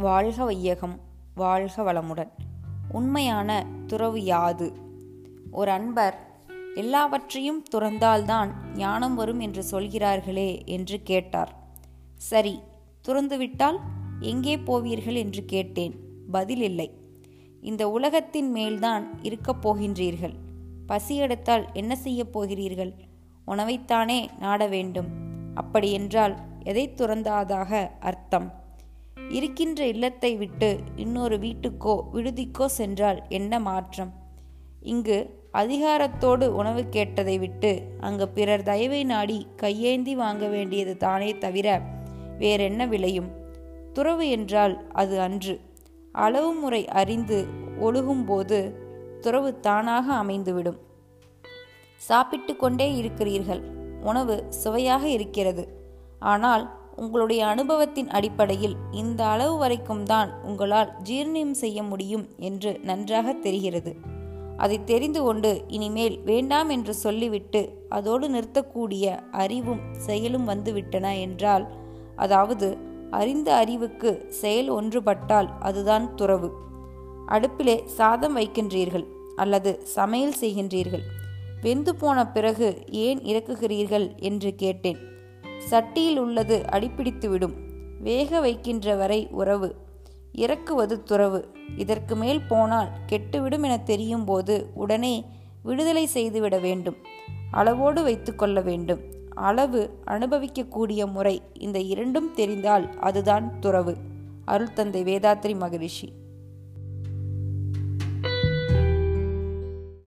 வாழ்க வையகம் வாழ்க வளமுடன். உண்மையான துறவு யாது? ஒரு அன்பர் எல்லாவற்றையும் துறந்தால்தான் ஞானம் வரும் என்று சொல்கிறார்களே என்று கேட்டார். சரி துறந்துவிட்டால் எங்கே போவீர்கள் என்று கேட்டேன். பதில் இல்லை. இந்த உலகத்தின் மேல்தான் இருக்கப் போகின்றீர்கள். பசி எடுத்தால் என்ன செய்யப் போகிறீர்கள்? உணவைத்தானே நாட வேண்டும். அப்படியென்றால் எதை துறந்தாதாக அர்த்தம்? இருக்கின்ற இல்லத்தை விட்டு இன்னொரு வீட்டுக்கோ விடுதிக்கோ சென்றால் என்ன மாற்றம்? இங்கு அதிகாரத்தோடு உணவு கேட்டதை விட்டு அங்கு பிறர் தயவை நாடி கையேந்தி வாங்க வேண்டியது தானே தவிர வேறென்ன விளையும் துறவு என்றால் அது அன்று. அளவு முறை அறிந்து ஒழுகும்போது துறவு தானாக அமைந்துவிடும். சாப்பிட்டு கொண்டே இருக்கிறீர்கள். உணவு சுவையாக இருக்கிறது. ஆனால் உங்களுடைய அனுபவத்தின் அடிப்படையில் இந்த அளவு வரைக்கும் தான் உங்களால் ஜீர்ணியம் செய்ய முடியும் என்று நன்றாக தெரிகிறது. அதை தெரிந்து கொண்டு இனிமேல் வேண்டாம் என்று சொல்லிவிட்டு அதோடு நிறுத்தக்கூடிய அறிவும் செயலும் வந்துவிட்டன என்றால் அதாவது அறிந்த அறிவுக்கு செயல் ஒன்றுபட்டால் அதுதான் துறவு. அடுப்பிலே சாதம் வைக்கின்றீர்கள் அல்லது சமையல் செய்கின்றீர்கள். வெந்து போன பிறகு ஏன் இறக்குகிறீர்கள் என்று கேட்டேன். சட்டியில் உள்ளது அடிப்பிடித்துவிடும். வேக வைக்கின்ற வரை உறவு. இறக்குவது துறவு. இதற்கு மேல் போனால் கெட்டுவிடும் என தெரியும் போது உடனே விடுதலை செய்துவிட வேண்டும். அளவோடு வைத்துக்கொள்ள வேண்டும். அளவு அனுபவிக்கக்கூடிய முறை இந்த இரண்டும் தெரிந்தால் அதுதான் துறவு. அருள் தந்தை வேதாத்ரி மகரிஷி.